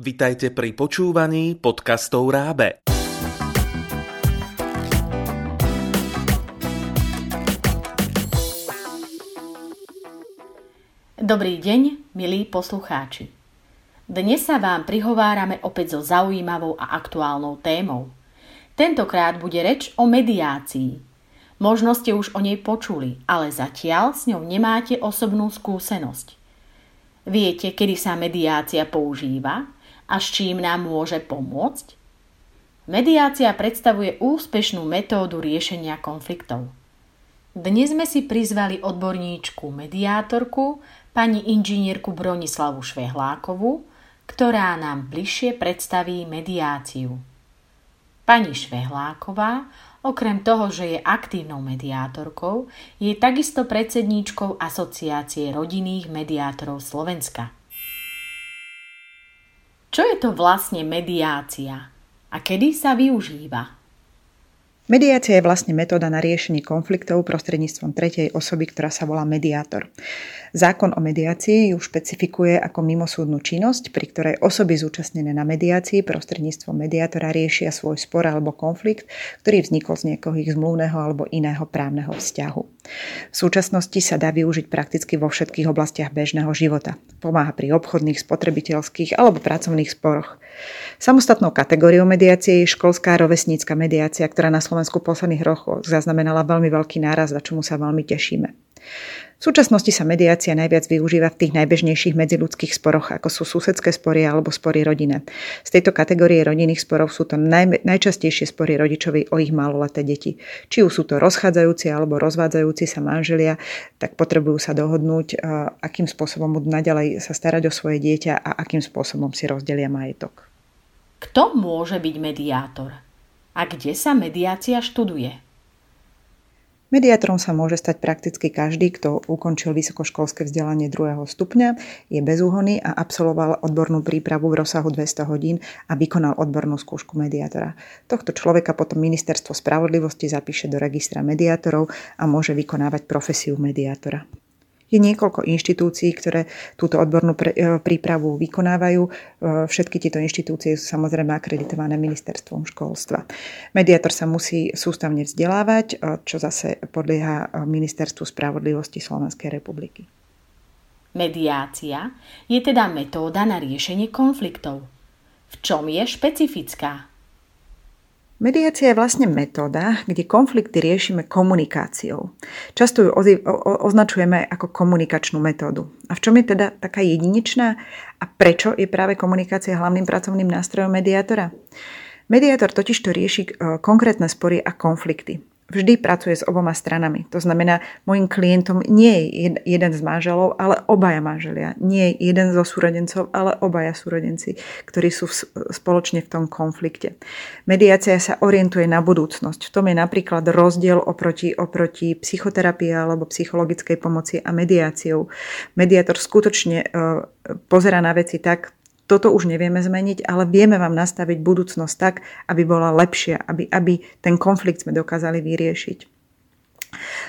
Vitajte pri počúvaní podcastov Rábe. Dobrý deň, milí poslucháči. Dnes sa vám prihovárame opäť so zaujímavou a aktuálnou témou. Tentokrát bude reč o mediácii. Možno ste už o nej počuli, ale zatiaľ s ňou nemáte osobnú skúsenosť. Viete, kedy sa mediácia používa a s čím nám môže pomôcť? Mediácia predstavuje úspešnú metódu riešenia konfliktov. Dnes sme si prizvali odborníčku mediátorku, pani inžinierku Bronislavu Švehlákovú, ktorá nám bližšie predstaví mediáciu. Pani Švehláková, okrem toho, že je aktívnou mediátorkou, je takisto predsedníčkou Asociácie rodinných mediátorov Slovenska. Čo je to vlastne mediácia a kedy sa využíva? Mediácia je vlastne metóda na riešenie konfliktov prostredníctvom tretej osoby, ktorá sa volá mediátor. Zákon o mediácii ju špecifikuje ako mimosúdnu činnosť, pri ktorej osoby zúčastnené na mediácii prostredníctvom mediátora riešia svoj spor alebo konflikt, ktorý vznikol z niekoho ich zmluvného alebo iného právneho vzťahu. V súčasnosti sa dá využiť prakticky vo všetkých oblastiach bežného života. Pomáha pri obchodných, spotrebiteľských alebo pracovných sporoch. Samostatnou kategóriou mediácie je školská rovesnícka mediácia, ktorá na Slovensku v posledných rokoch zaznamenala veľmi veľký náraz, za čomu sa veľmi tešíme. V súčasnosti sa mediácia najviac využíva v tých najbežnejších medziludských sporoch, ako sú susedské spory alebo spory rodinné. Z tejto kategórie rodinných sporov sú to naj, najčastejšie spory rodičovi o ich maloleté deti. Či už sú to rozchádzajúci alebo rozvádzajúci sa manželia, tak potrebujú sa dohodnúť, akým spôsobom budú naďalej sa starať o svoje dieťa a akým spôsobom si rozdelia majetok. Kto môže byť mediátor? A kde sa mediácia študuje? Mediátorom sa môže stať prakticky každý, kto ukončil vysokoškolské vzdelanie druhého stupňa, je bezúhonný a absolvoval odbornú prípravu v rozsahu 200 hodín a vykonal odbornú skúšku mediátora. Tohto človeka potom Ministerstvo spravodlivosti zapíše do registra mediátorov a môže vykonávať profesiu mediátora. Je niekoľko inštitúcií, ktoré túto odbornú e, prípravu vykonávajú. E, všetky tieto inštitúcie sú samozrejme akreditované ministerstvom školstva. Mediátor sa musí sústavne vzdelávať, e, čo zase podlieha ministerstvu spravodlivosti Slovenskej republiky. Mediácia je teda metóda na riešenie konfliktov. V čom je špecifická? Mediácia je vlastne metóda, kde konflikty riešime komunikáciou. Často ju označujeme ako komunikačnú metódu. A v čom je teda taká jedinečná a prečo je práve komunikácia hlavným pracovným nástrojom mediátora? Mediátor totiž to rieši e, konkrétne spory a konflikty vždy pracuje s oboma stranami. To znamená, môjim klientom nie je jeden z manželov, ale obaja manželia. Nie je jeden zo súrodencov, ale obaja súrodenci, ktorí sú spoločne v tom konflikte. Mediácia sa orientuje na budúcnosť. V tom je napríklad rozdiel oproti, oproti psychoterapii alebo psychologickej pomoci a mediáciou. Mediátor skutočne e, pozera na veci tak, toto už nevieme zmeniť, ale vieme vám nastaviť budúcnosť tak, aby bola lepšia, aby, aby ten konflikt sme dokázali vyriešiť.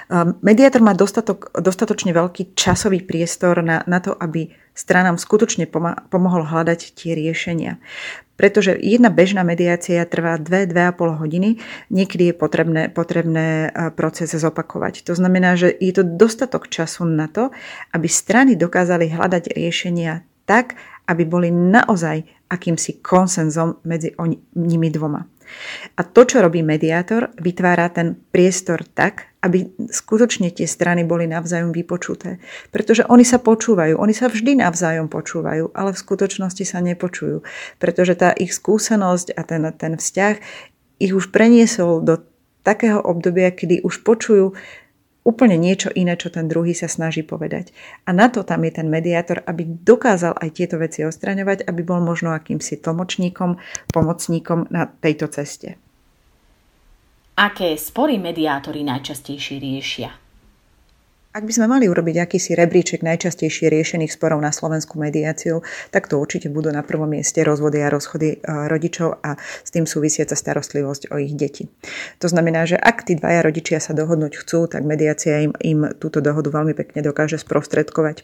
Ehm, mediátor má dostatok, dostatočne veľký časový priestor na, na to, aby stranám skutočne pomohol hľadať tie riešenia. Pretože jedna bežná mediácia trvá 2-2,5 hodiny, niekedy je potrebné, potrebné e, proces zopakovať. To znamená, že je to dostatok času na to, aby strany dokázali hľadať riešenia tak, aby boli naozaj akýmsi konsenzom medzi nimi dvoma. A to, čo robí mediátor, vytvára ten priestor tak, aby skutočne tie strany boli navzájom vypočuté. Pretože oni sa počúvajú, oni sa vždy navzájom počúvajú, ale v skutočnosti sa nepočujú. Pretože tá ich skúsenosť a ten, ten vzťah ich už preniesol do takého obdobia, kedy už počujú úplne niečo iné, čo ten druhý sa snaží povedať. A na to tam je ten mediátor, aby dokázal aj tieto veci ostraňovať, aby bol možno akýmsi tlmočníkom, pomocníkom na tejto ceste. Aké spory mediátori najčastejšie riešia? Ak by sme mali urobiť akýsi rebríček najčastejšie riešených sporov na Slovensku mediáciou, tak to určite budú na prvom mieste rozvody a rozchody e, rodičov a s tým súvisiaca starostlivosť o ich deti. To znamená, že ak tí dvaja rodičia sa dohodnúť chcú, tak mediácia im, im túto dohodu veľmi pekne dokáže sprostredkovať. E,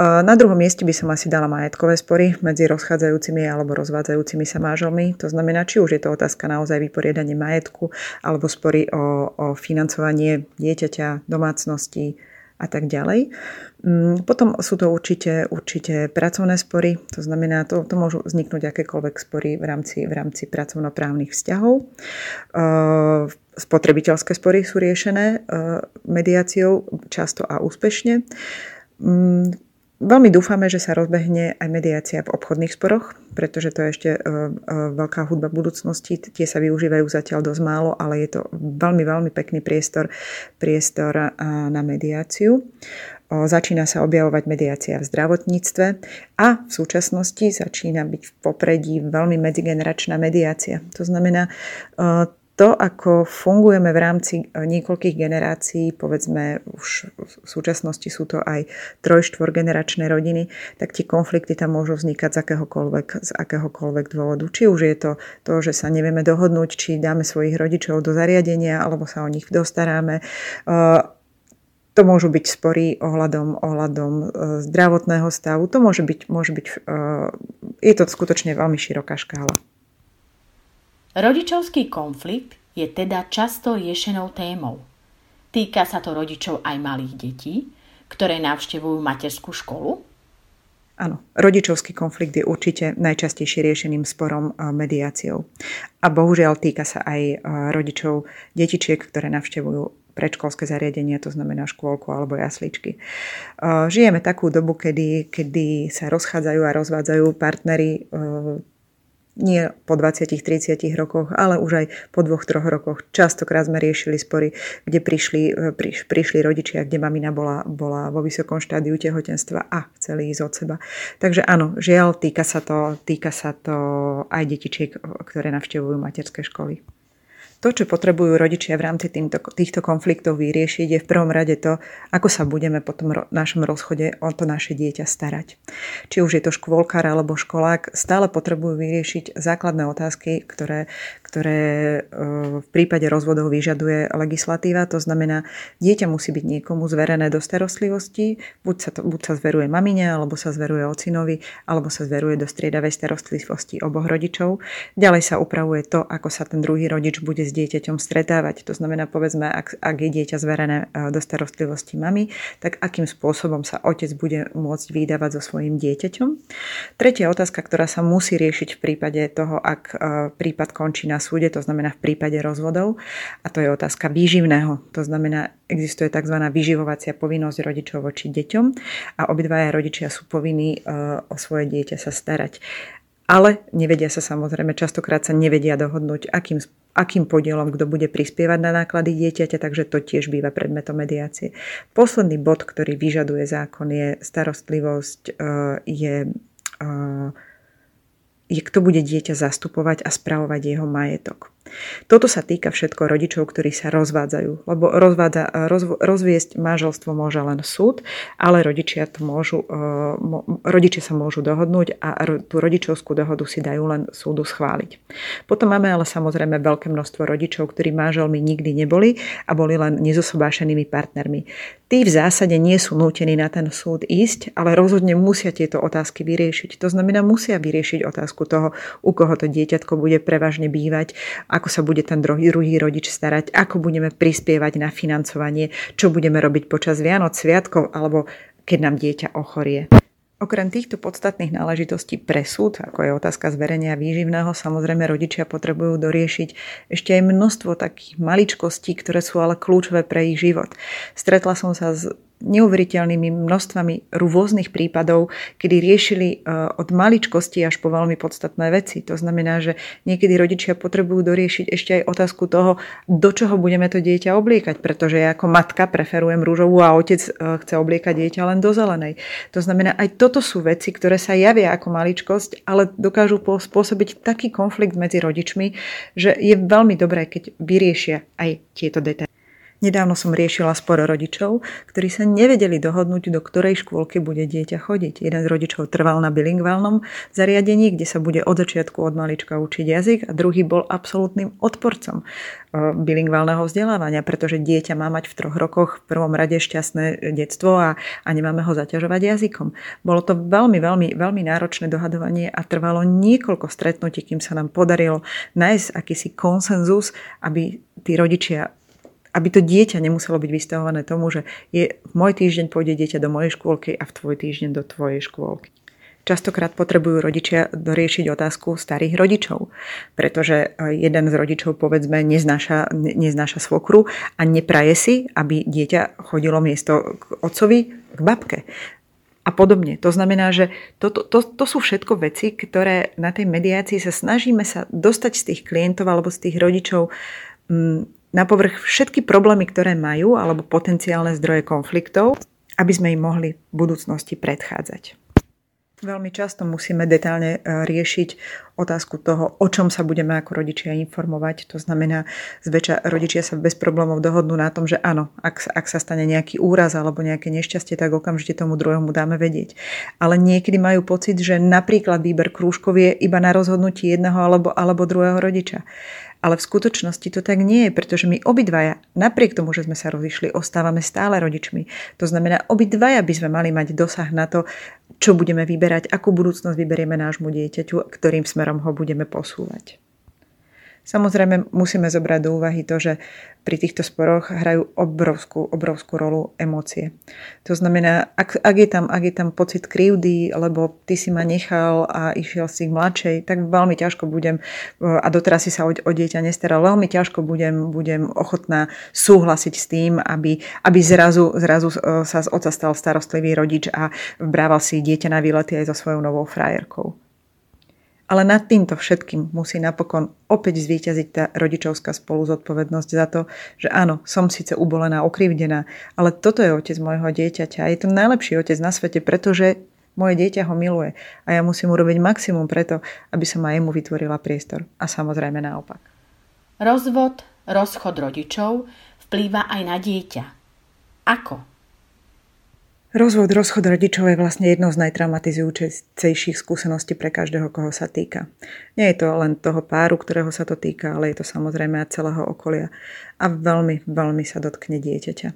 na druhom mieste by som asi dala majetkové spory medzi rozchádzajúcimi alebo rozvádzajúcimi sa máželmi. To znamená, či už je to otázka naozaj vyporiadanie majetku alebo spory o, o financovanie dieťaťa, domácnosti, a tak ďalej. Mm, potom sú to určite, určite pracovné spory, to znamená, to, to môžu vzniknúť akékoľvek spory v rámci, v rámci pracovnoprávnych vzťahov. Spotrebiteľské spory sú riešené mediáciou často a úspešne. Veľmi dúfame, že sa rozbehne aj mediácia v obchodných sporoch, pretože to je ešte e, e, veľká hudba budúcnosti. Tie sa využívajú zatiaľ dosť málo, ale je to veľmi, veľmi pekný priestor, priestor e, na mediáciu. Začína sa objavovať mediácia v zdravotníctve a v súčasnosti začína byť v popredí veľmi medzigeneračná mediácia. To znamená, to, ako fungujeme v rámci e, niekoľkých generácií, povedzme už v súčasnosti sú to aj troj, generačné rodiny, tak tie konflikty tam môžu vznikať z akéhokoľvek, z akéhokoľvek dôvodu. Či už je to to, že sa nevieme dohodnúť, či dáme svojich rodičov do zariadenia, alebo sa o nich dostaráme. E, to môžu byť spory ohľadom, ohľadom e, zdravotného stavu. To môže byť, môže byť, je to skutočne veľmi široká škála. Rodičovský konflikt je teda často riešenou témou. Týka sa to rodičov aj malých detí, ktoré navštevujú materskú školu? Áno, rodičovský konflikt je určite najčastejšie riešeným sporom mediáciou. A bohužiaľ týka sa aj rodičov detičiek, ktoré navštevujú predškolské zariadenia, to znamená škôlku alebo jasličky. Žijeme takú dobu, kedy, kedy sa rozchádzajú a rozvádzajú partnery nie po 20-30 rokoch, ale už aj po dvoch, troch rokoch. Častokrát sme riešili spory, kde prišli, e, priš, prišli rodičia, kde mamina bola, bola vo vysokom štádiu tehotenstva a chceli ísť od seba. Takže áno, žiaľ, týka sa to, týka sa to aj detičiek, ktoré navštevujú materské školy. To, čo potrebujú rodičia v rámci týmto, týchto konfliktov vyriešiť, je v prvom rade to, ako sa budeme po tom ro- našom rozchode o to naše dieťa starať. Či už je to škôlkar alebo školák, stále potrebujú vyriešiť základné otázky, ktoré, ktoré e, v prípade rozvodov vyžaduje legislatíva. To znamená, dieťa musí byť niekomu zverené do starostlivosti, buď sa, to, buď sa zveruje mamine, alebo sa zveruje ocinovi, alebo sa zveruje do striedavej starostlivosti oboch rodičov. Ďalej sa upravuje to, ako sa ten druhý rodič bude dieťaťom stretávať. To znamená, povedzme, ak, ak je dieťa zverené e, do starostlivosti mamy, tak akým spôsobom sa otec bude môcť vydávať so svojím dieťaťom. Tretia otázka, ktorá sa musí riešiť v prípade toho, ak e, prípad končí na súde, to znamená v prípade rozvodov, a to je otázka výživného. To znamená, existuje tzv. vyživovacia povinnosť rodičov voči deťom a obidvaja rodičia sú povinní e, o svoje dieťa sa starať ale nevedia sa samozrejme, častokrát sa nevedia dohodnúť, akým, akým podielom kto bude prispievať na náklady dieťaťa, takže to tiež býva predmetom mediácie. Posledný bod, ktorý vyžaduje zákon, je starostlivosť, e, je, e, je kto bude dieťa zastupovať a spravovať jeho majetok. Toto sa týka všetko rodičov, ktorí sa rozvádzajú, lebo rozvádza, roz, rozviesť manželstvo môže len súd, ale rodičia, to môžu, e, rodičia sa môžu dohodnúť a tú rodičovskú dohodu si dajú len súdu schváliť. Potom máme ale samozrejme veľké množstvo rodičov, ktorí manželmi nikdy neboli a boli len nezosobášenými partnermi. Tí v zásade nie sú nútení na ten súd ísť, ale rozhodne musia tieto otázky vyriešiť. To znamená, musia vyriešiť otázku toho, u koho to dieťatko bude prevažne bývať, ako sa bude ten druhý, druhý rodič starať, ako budeme prispievať na financovanie, čo budeme robiť počas Vianoc, Sviatkov alebo keď nám dieťa ochorie. Okrem týchto podstatných náležitostí pre súd, ako je otázka zverenia výživného, samozrejme rodičia potrebujú doriešiť ešte aj množstvo takých maličkostí, ktoré sú ale kľúčové pre ich život. Stretla som sa s neuveriteľnými množstvami rôznych prípadov, kedy riešili e, od maličkosti až po veľmi podstatné veci. To znamená, že niekedy rodičia potrebujú doriešiť ešte aj otázku toho, do čoho budeme to dieťa obliekať, pretože ja ako matka preferujem rúžovú a otec e, chce obliekať dieťa len do zelenej. To znamená, aj toto sú veci, ktoré sa javia ako maličkosť, ale dokážu spôsobiť taký konflikt medzi rodičmi, že je veľmi dobré, keď vyriešia aj tieto detaily. Nedávno som riešila spor rodičov, ktorí sa nevedeli dohodnúť, do ktorej škôlky bude dieťa chodiť. Jeden z rodičov trval na bilingválnom zariadení, kde sa bude od začiatku od malička učiť jazyk a druhý bol absolútnym odporcom e, bilingválneho vzdelávania, pretože dieťa má mať v troch rokoch v prvom rade šťastné detstvo a, a nemáme ho zaťažovať jazykom. Bolo to veľmi, veľmi, veľmi náročné dohadovanie a trvalo niekoľko stretnutí, kým sa nám podarilo nájsť akýsi konsenzus, aby tí rodičia aby to dieťa nemuselo byť vystavované tomu, že je, v môj týždeň pôjde dieťa do mojej škôlky a v tvoj týždeň do tvojej škôlky. Častokrát potrebujú rodičia doriešiť otázku starých rodičov, pretože e, jeden z rodičov povedzme neznáša, neznáša svokru a nepraje si, aby dieťa chodilo miesto k otcovi k babke a podobne. To znamená, že to, to, to, to sú všetko veci, ktoré na tej mediácii sa snažíme sa dostať z tých klientov alebo z tých rodičov na povrch všetky problémy, ktoré majú, alebo potenciálne zdroje konfliktov, aby sme im mohli v budúcnosti predchádzať. Veľmi často musíme detálne e, riešiť otázku toho, o čom sa budeme ako rodičia informovať. To znamená, zväčša rodičia sa bez problémov dohodnú na tom, že áno, ak, ak sa stane nejaký úraz alebo nejaké nešťastie, tak okamžite tomu druhému dáme vedieť. Ale niekedy majú pocit, že napríklad výber krúžkov je iba na rozhodnutí jedného alebo, alebo druhého rodiča. Ale v skutočnosti to tak nie je, pretože my obidvaja, napriek tomu, že sme sa rozišli, ostávame stále rodičmi. To znamená, obidvaja by sme mali mať dosah na to, čo budeme vyberať, akú budúcnosť vyberieme nášmu dieťaťu, ktorým smerom ho budeme posúvať. Samozrejme musíme zobrať do úvahy to, že pri týchto sporoch hrajú obrovskú, obrovskú rolu emócie. To znamená, ak, ak, je tam, ak je tam pocit krivdy, lebo ty si ma nechal a išiel si k mladšej, tak veľmi ťažko budem, a doteraz si sa o, o dieťa nestaral, veľmi ťažko budem, budem ochotná súhlasiť s tým, aby, aby zrazu, zrazu e, sa z oca stal starostlivý rodič a brával si dieťa na výlety aj so svojou novou frajerkou. Ale nad týmto všetkým musí napokon opäť zvíťaziť tá rodičovská spolu zodpovednosť za to, že áno, som síce ubolená, okrivdená, ale toto je otec môjho dieťaťa. Je to najlepší otec na svete, pretože moje dieťa ho miluje a ja musím urobiť maximum preto, aby som aj jemu vytvorila priestor. A samozrejme naopak. Rozvod, rozchod rodičov vplýva aj na dieťa. Ako? Rozvod, rozchod rodičov je vlastne jednou z najtraumatizujúcejších skúseností pre každého, koho sa týka. Nie je to len toho páru, ktorého sa to týka, ale je to samozrejme aj celého okolia. A veľmi, veľmi sa dotkne dieťaťa.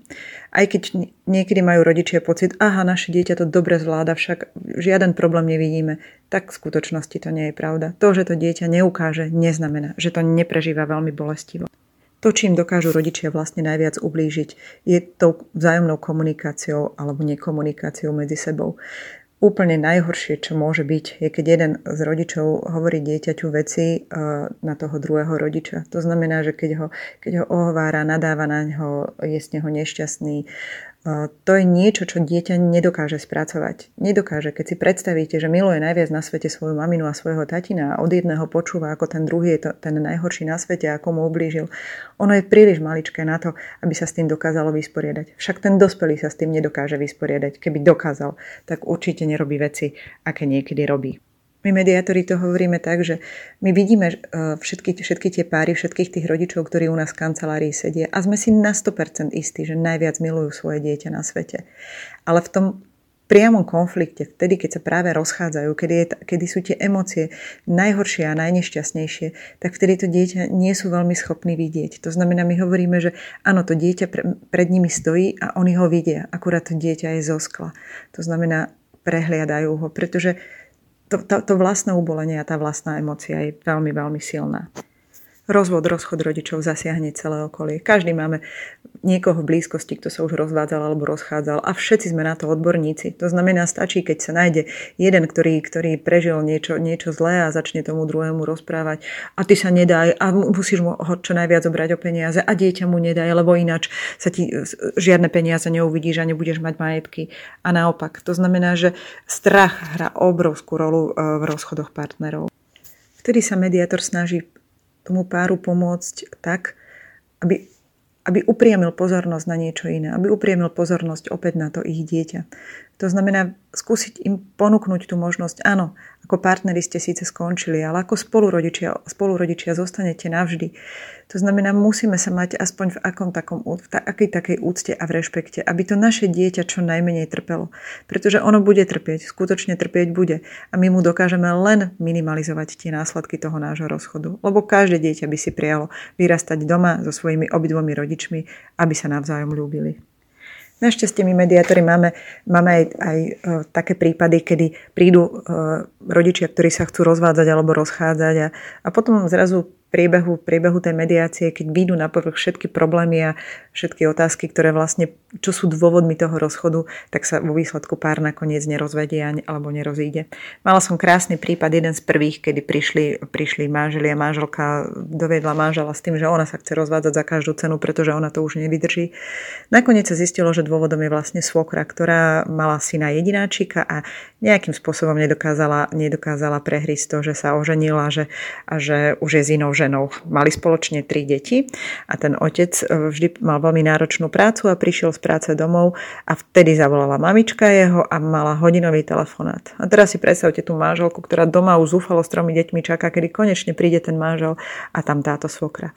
Aj keď niekedy majú rodičia pocit, aha, naše dieťa to dobre zvláda, však žiaden problém nevidíme, tak v skutočnosti to nie je pravda. To, že to dieťa neukáže, neznamená, že to neprežíva veľmi bolestivo. To, čím dokážu rodičia vlastne najviac ublížiť, je tou vzájomnou komunikáciou alebo nekomunikáciou medzi sebou. Úplne najhoršie, čo môže byť, je keď jeden z rodičov hovorí dieťaťu veci eh, na toho druhého rodiča. To znamená, že keď ho, keď ho ohovára, nadáva na ňo, je z neho nešťastný, to je niečo, čo dieťa nedokáže spracovať. Nedokáže. Keď si predstavíte, že miluje najviac na svete svoju maminu a svojho tatina a od jedného počúva, ako ten druhý je to, ten najhorší na svete, ako mu ublížil, ono je príliš maličké na to, aby sa s tým dokázalo vysporiadať. Však ten dospelý sa s tým nedokáže vysporiadať. Keby dokázal, tak určite nerobí veci, aké niekedy robí. My mediátori to hovoríme tak, že my vidíme e, všetky, všetky tie páry, všetkých tých rodičov, ktorí u nás v kancelárii sedia a sme si na 100% istí, že najviac milujú svoje dieťa na svete. Ale v tom priamom konflikte, vtedy, keď sa práve rozchádzajú, kedy, je, kedy sú tie emócie najhoršie a najnešťastnejšie, tak vtedy to dieťa nie sú veľmi schopní vidieť. To znamená, my hovoríme, že áno, to dieťa pre, pred nimi stojí a oni ho vidia, akurát to dieťa je zo skla. To znamená, prehliadajú ho, pretože to, to, to vlastné ubolenie a tá vlastná emocia je veľmi, veľmi silná rozvod, rozchod rodičov zasiahne celé okolie. Každý máme niekoho v blízkosti, kto sa už rozvádzal alebo rozchádzal a všetci sme na to odborníci. To znamená, stačí, keď sa nájde jeden, ktorý, ktorý prežil niečo, niečo zlé a začne tomu druhému rozprávať a ty sa nedaj a musíš mu ho čo najviac obrať o peniaze a dieťa mu nedaj, lebo ináč sa ti žiadne peniaze neuvidíš a nebudeš mať majetky. A naopak. To znamená, že strach hrá obrovskú rolu e, v rozchodoch partnerov. Vtedy sa mediátor snaží tomu páru pomôcť tak, aby, aby upriamil pozornosť na niečo iné, aby upriamil pozornosť opäť na to ich dieťa. To znamená skúsiť im ponúknuť tú možnosť, áno, ako partneri ste síce skončili, ale ako spolurodičia, spolurodičia zostanete navždy. To znamená, musíme sa mať aspoň v akom takom, v akej takej úcte a v rešpekte, aby to naše dieťa čo najmenej trpelo. Pretože ono bude trpieť, skutočne trpieť bude. A my mu dokážeme len minimalizovať tie následky toho nášho rozchodu. Lebo každé dieťa by si prijalo vyrastať doma so svojimi obidvomi rodičmi, aby sa navzájom ľúbili. Našťastie my mediátori máme, máme aj, aj e, také prípady, kedy prídu e, rodičia, ktorí sa chcú rozvádzať alebo rozchádzať a, a potom zrazu priebehu, priebehu tej mediácie, keď výjdu na povrch všetky problémy a všetky otázky, ktoré vlastne, čo sú dôvodmi toho rozchodu, tak sa vo výsledku pár nakoniec nerozvedie alebo nerozíde. Mala som krásny prípad, jeden z prvých, kedy prišli, prišli manželia, manželka dovedla manžela s tým, že ona sa chce rozvádzať za každú cenu, pretože ona to už nevydrží. Nakoniec sa zistilo, že dôvodom je vlastne svokra, ktorá mala syna jedináčika a nejakým spôsobom nedokázala, nedokázala prehrísť to, že sa oženila že, a že už je s inou ženou. Mali spoločne tri deti a ten otec e, vždy mal veľmi náročnú prácu a prišiel z práce domov a vtedy zavolala mamička jeho a mala hodinový telefonát. A teraz si predstavte tú manželku, ktorá doma už zúfalo s tromi deťmi čaká, kedy konečne príde ten manžel a tam táto svokra.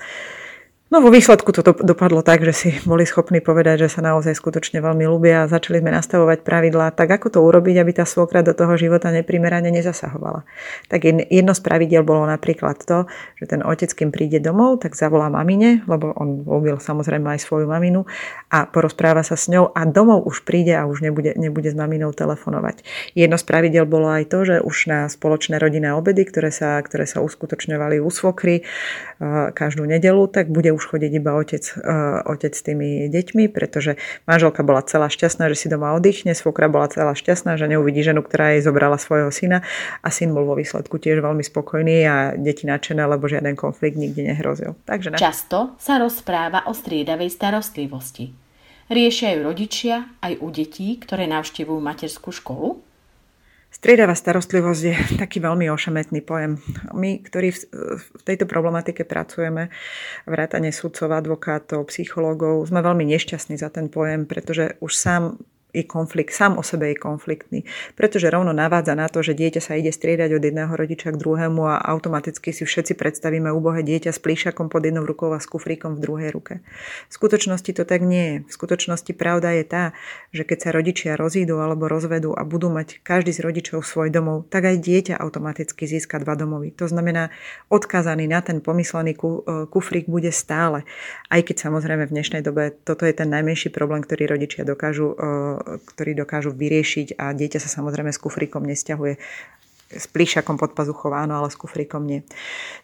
No vo výsledku to dopadlo tak, že si boli schopní povedať, že sa naozaj skutočne veľmi ľúbia a začali sme nastavovať pravidlá, tak ako to urobiť, aby tá svokra do toho života neprimerane nezasahovala. Tak jedno z pravidiel bolo napríklad to, že ten otec, kým príde domov, tak zavolá mamine, lebo on ľúbil samozrejme aj svoju maminu a porozpráva sa s ňou a domov už príde a už nebude, nebude s maminou telefonovať. Jedno z pravidel bolo aj to, že už na spoločné rodinné obedy, ktoré sa, ktoré sa uskutočňovali u svokry eh, každú nedelu, tak bude už chodiť iba otec, uh, otec s tými deťmi, pretože manželka bola celá šťastná, že si doma oddychne, svokra bola celá šťastná, že neuvidí ženu, ktorá jej zobrala svojho syna a syn bol vo výsledku tiež veľmi spokojný a deti nadšené, lebo žiaden konflikt nikdy nehrozil. Takže na... Často sa rozpráva o striedavej starostlivosti. Riešia ju rodičia aj u detí, ktoré navštevujú materskú školu? Striedavá starostlivosť je taký veľmi ošemetný pojem. My, ktorí v, tejto problematike pracujeme, vrátane sudcov, advokátov, psychológov, sme veľmi nešťastní za ten pojem, pretože už sám je konflikt, sám o sebe je konfliktný, pretože rovno navádza na to, že dieťa sa ide striedať od jedného rodiča k druhému a automaticky si všetci predstavíme úbohé dieťa s plíšakom pod jednou rukou a s kufríkom v druhej ruke. V skutočnosti to tak nie je. V skutočnosti pravda je tá, že keď sa rodičia rozídu alebo rozvedú a budú mať každý z rodičov svoj domov, tak aj dieťa automaticky získa dva domovy. To znamená, odkazaný na ten pomyslený e, kufrík bude stále. Aj keď samozrejme v dnešnej dobe toto je ten najmenší problém, ktorý rodičia dokážu ktorí dokážu vyriešiť a dieťa sa samozrejme s kufríkom nesťahuje s plíšakom pod pazuchou áno, ale s kufríkom nie.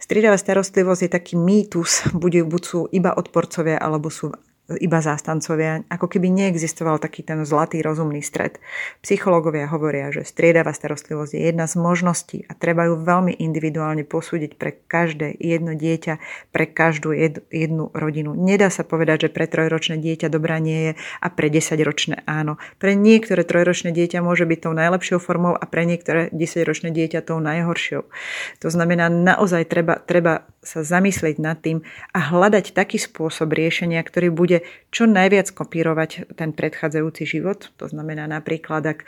Striedavá starostlivosť je taký mýtus, buď, buď sú iba odporcovia, alebo sú iba zástancovia, ako keby neexistoval taký ten zlatý rozumný stred. Psychológovia hovoria, že striedavá starostlivosť je jedna z možností a treba ju veľmi individuálne posúdiť pre každé jedno dieťa, pre každú jednu rodinu. Nedá sa povedať, že pre trojročné dieťa dobrá nie je a pre desaťročné áno. Pre niektoré trojročné dieťa môže byť tou najlepšou formou a pre niektoré desaťročné dieťa tou najhoršou. To znamená, naozaj treba, treba sa zamyslieť nad tým a hľadať taký spôsob riešenia, ktorý bude čo najviac kopírovať ten predchádzajúci život. To znamená napríklad, ak,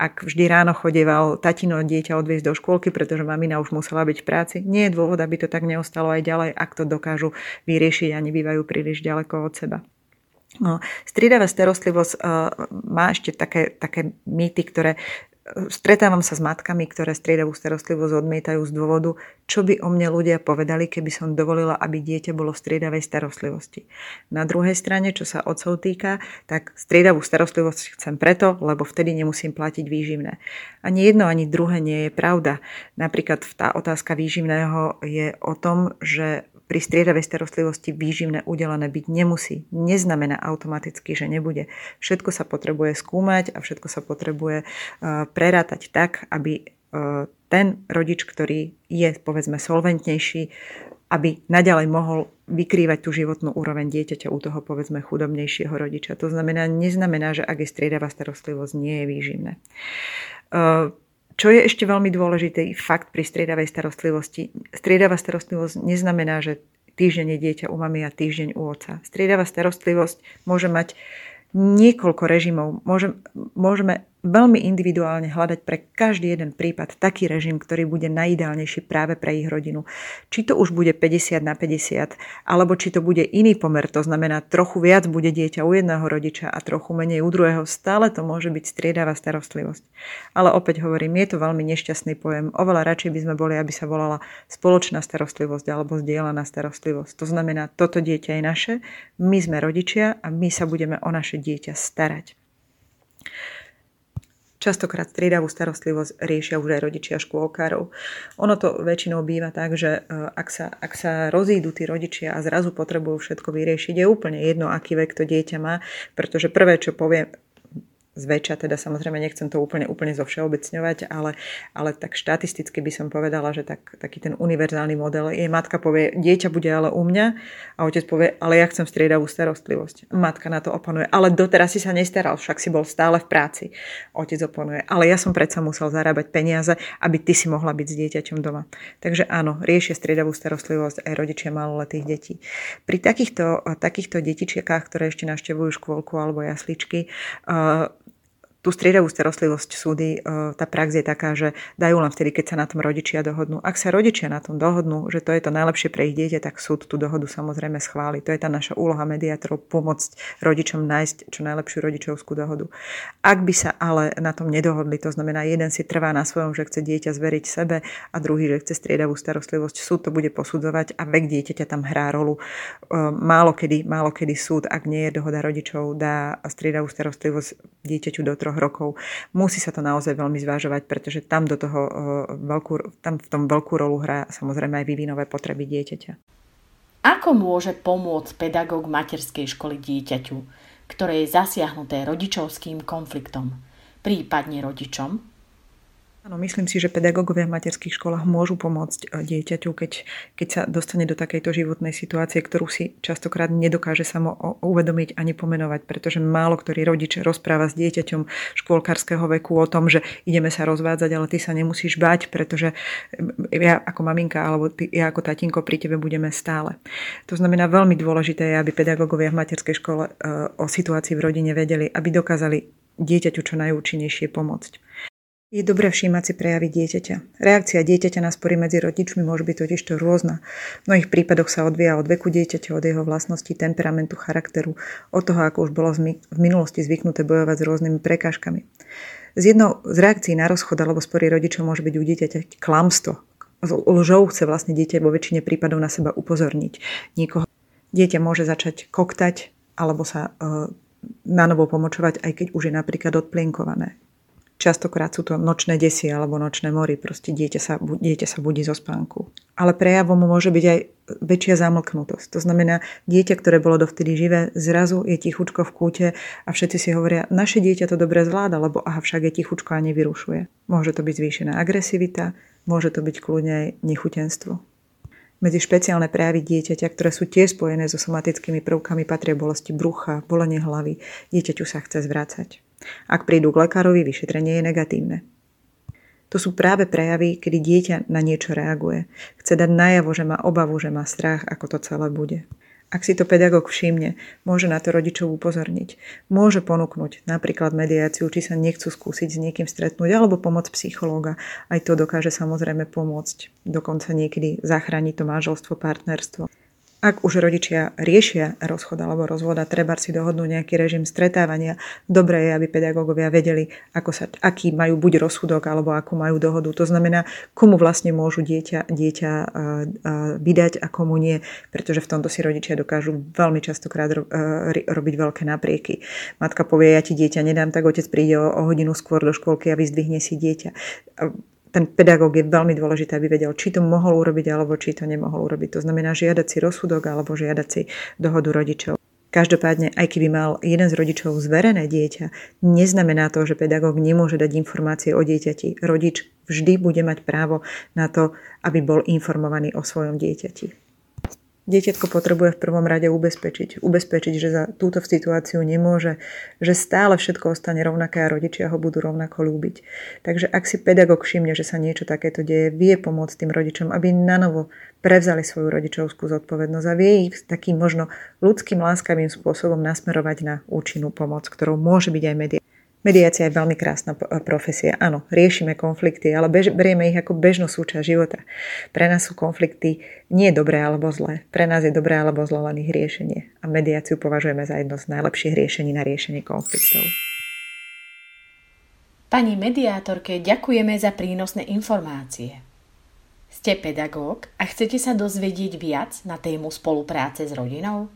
ak vždy ráno chodieval tatino dieťa odviezť do škôlky, pretože mamina už musela byť v práci, nie je dôvod, aby to tak neostalo aj ďalej, ak to dokážu vyriešiť a nebývajú príliš ďaleko od seba. No, striedavá starostlivosť uh, má ešte také, také mýty, ktoré Stretávam sa s matkami, ktoré striedavú starostlivosť odmietajú z dôvodu, čo by o mne ľudia povedali, keby som dovolila, aby dieťa bolo v striedavej starostlivosti. Na druhej strane, čo sa otcov týka, tak striedavú starostlivosť chcem preto, lebo vtedy nemusím platiť výživné. Ani jedno, ani druhé nie je pravda. Napríklad tá otázka výživného je o tom, že pri striedavej starostlivosti výživné udelené byť nemusí. Neznamená automaticky, že nebude. Všetko sa potrebuje skúmať a všetko sa potrebuje uh, prerátať tak, aby uh, ten rodič, ktorý je povedzme solventnejší, aby naďalej mohol vykrývať tú životnú úroveň dieťaťa u toho povedzme chudobnejšieho rodiča. To znamená, neznamená, že ak je striedavá starostlivosť, nie je výživné. Čo je ešte veľmi dôležitý fakt pri striedavej starostlivosti? Striedavá starostlivosť neznamená, že týždeň je dieťa u mami a týždeň u oca. Striedavá starostlivosť môže mať niekoľko režimov. Môžeme, môžeme veľmi individuálne hľadať pre každý jeden prípad taký režim, ktorý bude najideálnejší práve pre ich rodinu. Či to už bude 50 na 50, alebo či to bude iný pomer, to znamená trochu viac bude dieťa u jedného rodiča a trochu menej u druhého, stále to môže byť striedavá starostlivosť. Ale opäť hovorím, je to veľmi nešťastný pojem. Oveľa radšej by sme boli, aby sa volala spoločná starostlivosť alebo zdieľaná starostlivosť. To znamená, toto dieťa je naše, my sme rodičia a my sa budeme o naše dieťa starať. Častokrát striedavú starostlivosť riešia už aj rodičia škôlkárov. Ono to väčšinou býva tak, že e, ak sa, ak sa rozídu tí rodičia a zrazu potrebujú všetko vyriešiť, je úplne jedno, aký vek to dieťa má, pretože prvé, čo povie zväčša, teda samozrejme nechcem to úplne, úplne zovšeobecňovať, ale, ale tak štatisticky by som povedala, že tak, taký ten univerzálny model je, matka povie, dieťa bude ale u mňa a otec povie, ale ja chcem striedavú starostlivosť. Matka na to oponuje, ale doteraz si sa nestaral, však si bol stále v práci. Otec oponuje, ale ja som predsa musel zarábať peniaze, aby ty si mohla byť s dieťaťom doma. Takže áno, riešia striedavú starostlivosť aj rodičia maloletých detí. Pri takýchto, takýchto detičiekách, ktoré ešte navštevujú škôlku alebo jasličky, tú striedavú starostlivosť súdy, e, tá prax je taká, že dajú len vtedy, keď sa na tom rodičia dohodnú. Ak sa rodičia na tom dohodnú, že to je to najlepšie pre ich dieťa, tak súd tú dohodu samozrejme schváli. To je tá naša úloha mediátorov pomôcť rodičom nájsť čo najlepšiu rodičovskú dohodu. Ak by sa ale na tom nedohodli, to znamená, jeden si trvá na svojom, že chce dieťa zveriť sebe a druhý, že chce striedavú starostlivosť, súd to bude posudzovať a vek dieťaťa tam hrá rolu. E, málo kedy, málo kedy súd, ak nie je dohoda rodičov, dá striedavú starostlivosť dieťaťu do troch troch rokov. Musí sa to naozaj veľmi zvážovať, pretože tam, do toho, e, veľkú, tam v tom veľkú rolu hrá samozrejme aj vývinové potreby dieťaťa. Ako môže pomôcť pedagóg materskej školy dieťaťu, ktoré je zasiahnuté rodičovským konfliktom, prípadne rodičom, Áno, myslím si, že pedagógovia v materských školách môžu pomôcť e, dieťaťu, keď, keď sa dostane do takejto životnej situácie, ktorú si častokrát nedokáže samo uvedomiť ani pomenovať, pretože málo ktorý rodič rozpráva s dieťaťom škôlkarského veku o tom, že ideme sa rozvádzať, ale ty sa nemusíš bať, pretože ja ako maminka alebo ty, ja ako tatinko pri tebe budeme stále. To znamená, veľmi dôležité je, aby pedagógovia v materskej škole e, o situácii v rodine vedeli, aby dokázali dieťaťu čo najúčinnejšie pomôcť. Je dobré všímať si prejavy dieťaťa. Reakcia dieťaťa na spory medzi rodičmi môže byť totiž to rôzna. V mnohých prípadoch sa odvíja od veku dieťaťa, od jeho vlastnosti, temperamentu, charakteru, od toho, ako už bolo v minulosti zvyknuté bojovať s rôznymi prekážkami. Z jednou z reakcií na rozchod alebo spory rodičov môže byť u dieťaťa klamstvo. Lžou chce vlastne dieťa vo väčšine prípadov na seba upozorniť. Nikoho. Dieťa môže začať koktať alebo sa e, na novo pomočovať, aj keď už je napríklad odplienkované. Častokrát sú to nočné desy alebo nočné mory, proste dieťa sa, dieťa sa budí zo spánku. Ale prejavom môže byť aj väčšia zamlknutosť. To znamená, dieťa, ktoré bolo dovtedy živé, zrazu je tichučko v kúte a všetci si hovoria, naše dieťa to dobre zvláda, lebo aha, však je tichučko a nevyrušuje. Môže to byť zvýšená agresivita, môže to byť kľudne aj nechutenstvo. Medzi špeciálne prejavy dieťaťa, ktoré sú tiež spojené so somatickými prvkami, patria bolesti brucha, bolenie hlavy. Dieťaťu sa chce zvrácať. Ak prídu k lekárovi, vyšetrenie je negatívne. To sú práve prejavy, kedy dieťa na niečo reaguje. Chce dať najavo, že má obavu, že má strach, ako to celé bude. Ak si to pedagóg všimne, môže na to rodičov upozorniť. Môže ponúknuť napríklad mediáciu, či sa nechcú skúsiť s niekým stretnúť, alebo pomoc psychológa. Aj to dokáže samozrejme pomôcť. Dokonca niekedy zachrániť to manželstvo, partnerstvo. Ak už rodičia riešia rozchod alebo rozvod a treba si dohodnúť nejaký režim stretávania, dobré je, aby pedagógovia vedeli, ako sa, aký majú buď rozsudok alebo akú majú dohodu. To znamená, komu vlastne môžu dieťa, dieťa vydať a komu nie, pretože v tomto si rodičia dokážu veľmi častokrát robiť veľké naprieky. Matka povie, ja ti dieťa nedám, tak otec príde o, o hodinu skôr do školky a vyzdvihne si dieťa ten pedagóg je veľmi dôležité, aby vedel, či to mohol urobiť alebo či to nemohol urobiť. To znamená žiadať si rozsudok alebo žiadať si dohodu rodičov. Každopádne, aj keby mal jeden z rodičov zverené dieťa, neznamená to, že pedagóg nemôže dať informácie o dieťati. Rodič vždy bude mať právo na to, aby bol informovaný o svojom dieťati. Dieťatko potrebuje v prvom rade ubezpečiť. Ubezpečiť, že za túto situáciu nemôže, že stále všetko ostane rovnaké a rodičia ho budú rovnako ľúbiť. Takže ak si pedagóg všimne, že sa niečo takéto deje, vie pomôcť tým rodičom, aby nanovo prevzali svoju rodičovskú zodpovednosť a vie ich takým možno ľudským láskavým spôsobom nasmerovať na účinnú pomoc, ktorou môže byť aj media. Mediácia je veľmi krásna profesia. Áno, riešime konflikty, ale bež, berieme ich ako bežnú súčasť života. Pre nás sú konflikty nie dobré alebo zlé. Pre nás je dobré alebo zlé len ich riešenie. A mediáciu považujeme za jedno z najlepších riešení na riešenie konfliktov. Pani mediátorke ďakujeme za prínosné informácie. Ste pedagóg a chcete sa dozvedieť viac na tému spolupráce s rodinou?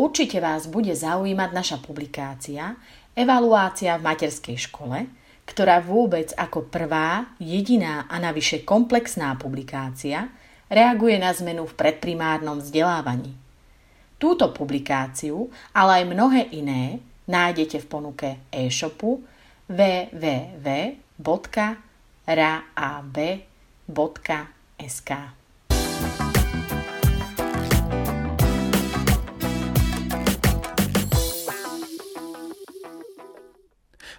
Určite vás bude zaujímať naša publikácia Evaluácia v materskej škole, ktorá vôbec ako prvá, jediná a navyše komplexná publikácia reaguje na zmenu v predprimárnom vzdelávaní. Túto publikáciu, ale aj mnohé iné, nájdete v ponuke e-shopu www.rab.sk.